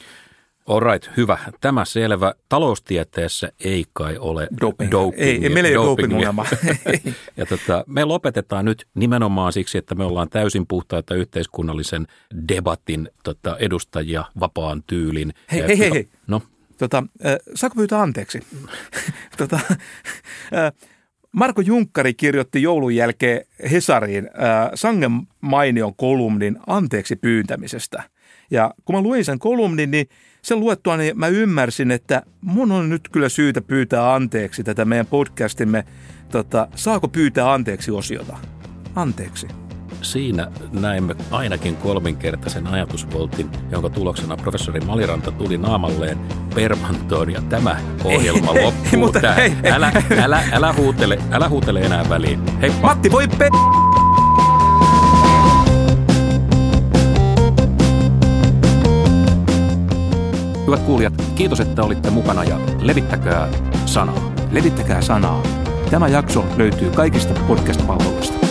Alright, hyvä. Tämä selvä. Taloustieteessä ei kai ole doping. doping ei, ei meillä ei ole doping-ongelma. (laughs) ja tota, me lopetetaan nyt nimenomaan siksi, että me ollaan täysin puhtaita yhteiskunnallisen debatin tota, edustajia vapaan tyylin. Hei, hei, hei, hei. No? Tota, äh, saako pyytää anteeksi? (laughs) tota, äh, Marko Junkkari kirjoitti joulun jälkeen Hesariin äh, sangen mainion kolumnin anteeksi pyyntämisestä. Ja kun mä luin sen kolumnin, niin sen luettua niin mä ymmärsin, että mun on nyt kyllä syytä pyytää anteeksi tätä meidän podcastimme, tota, saako pyytää anteeksi osiota. Anteeksi. Siinä näimme ainakin kolminkertaisen ajatusvoltin, jonka tuloksena professori Maliranta tuli naamalleen permantoon ja tämä ohjelma ei, loppuu ei, mutta, Hei, älä, älä, älä, huutele, älä huutele enää väliin. Hei, Matti, voi pe- Hyvät kuulijat, kiitos, että olitte mukana ja levittäkää sanaa. Levittäkää sanaa. Tämä jakso löytyy kaikista podcast-palveluista.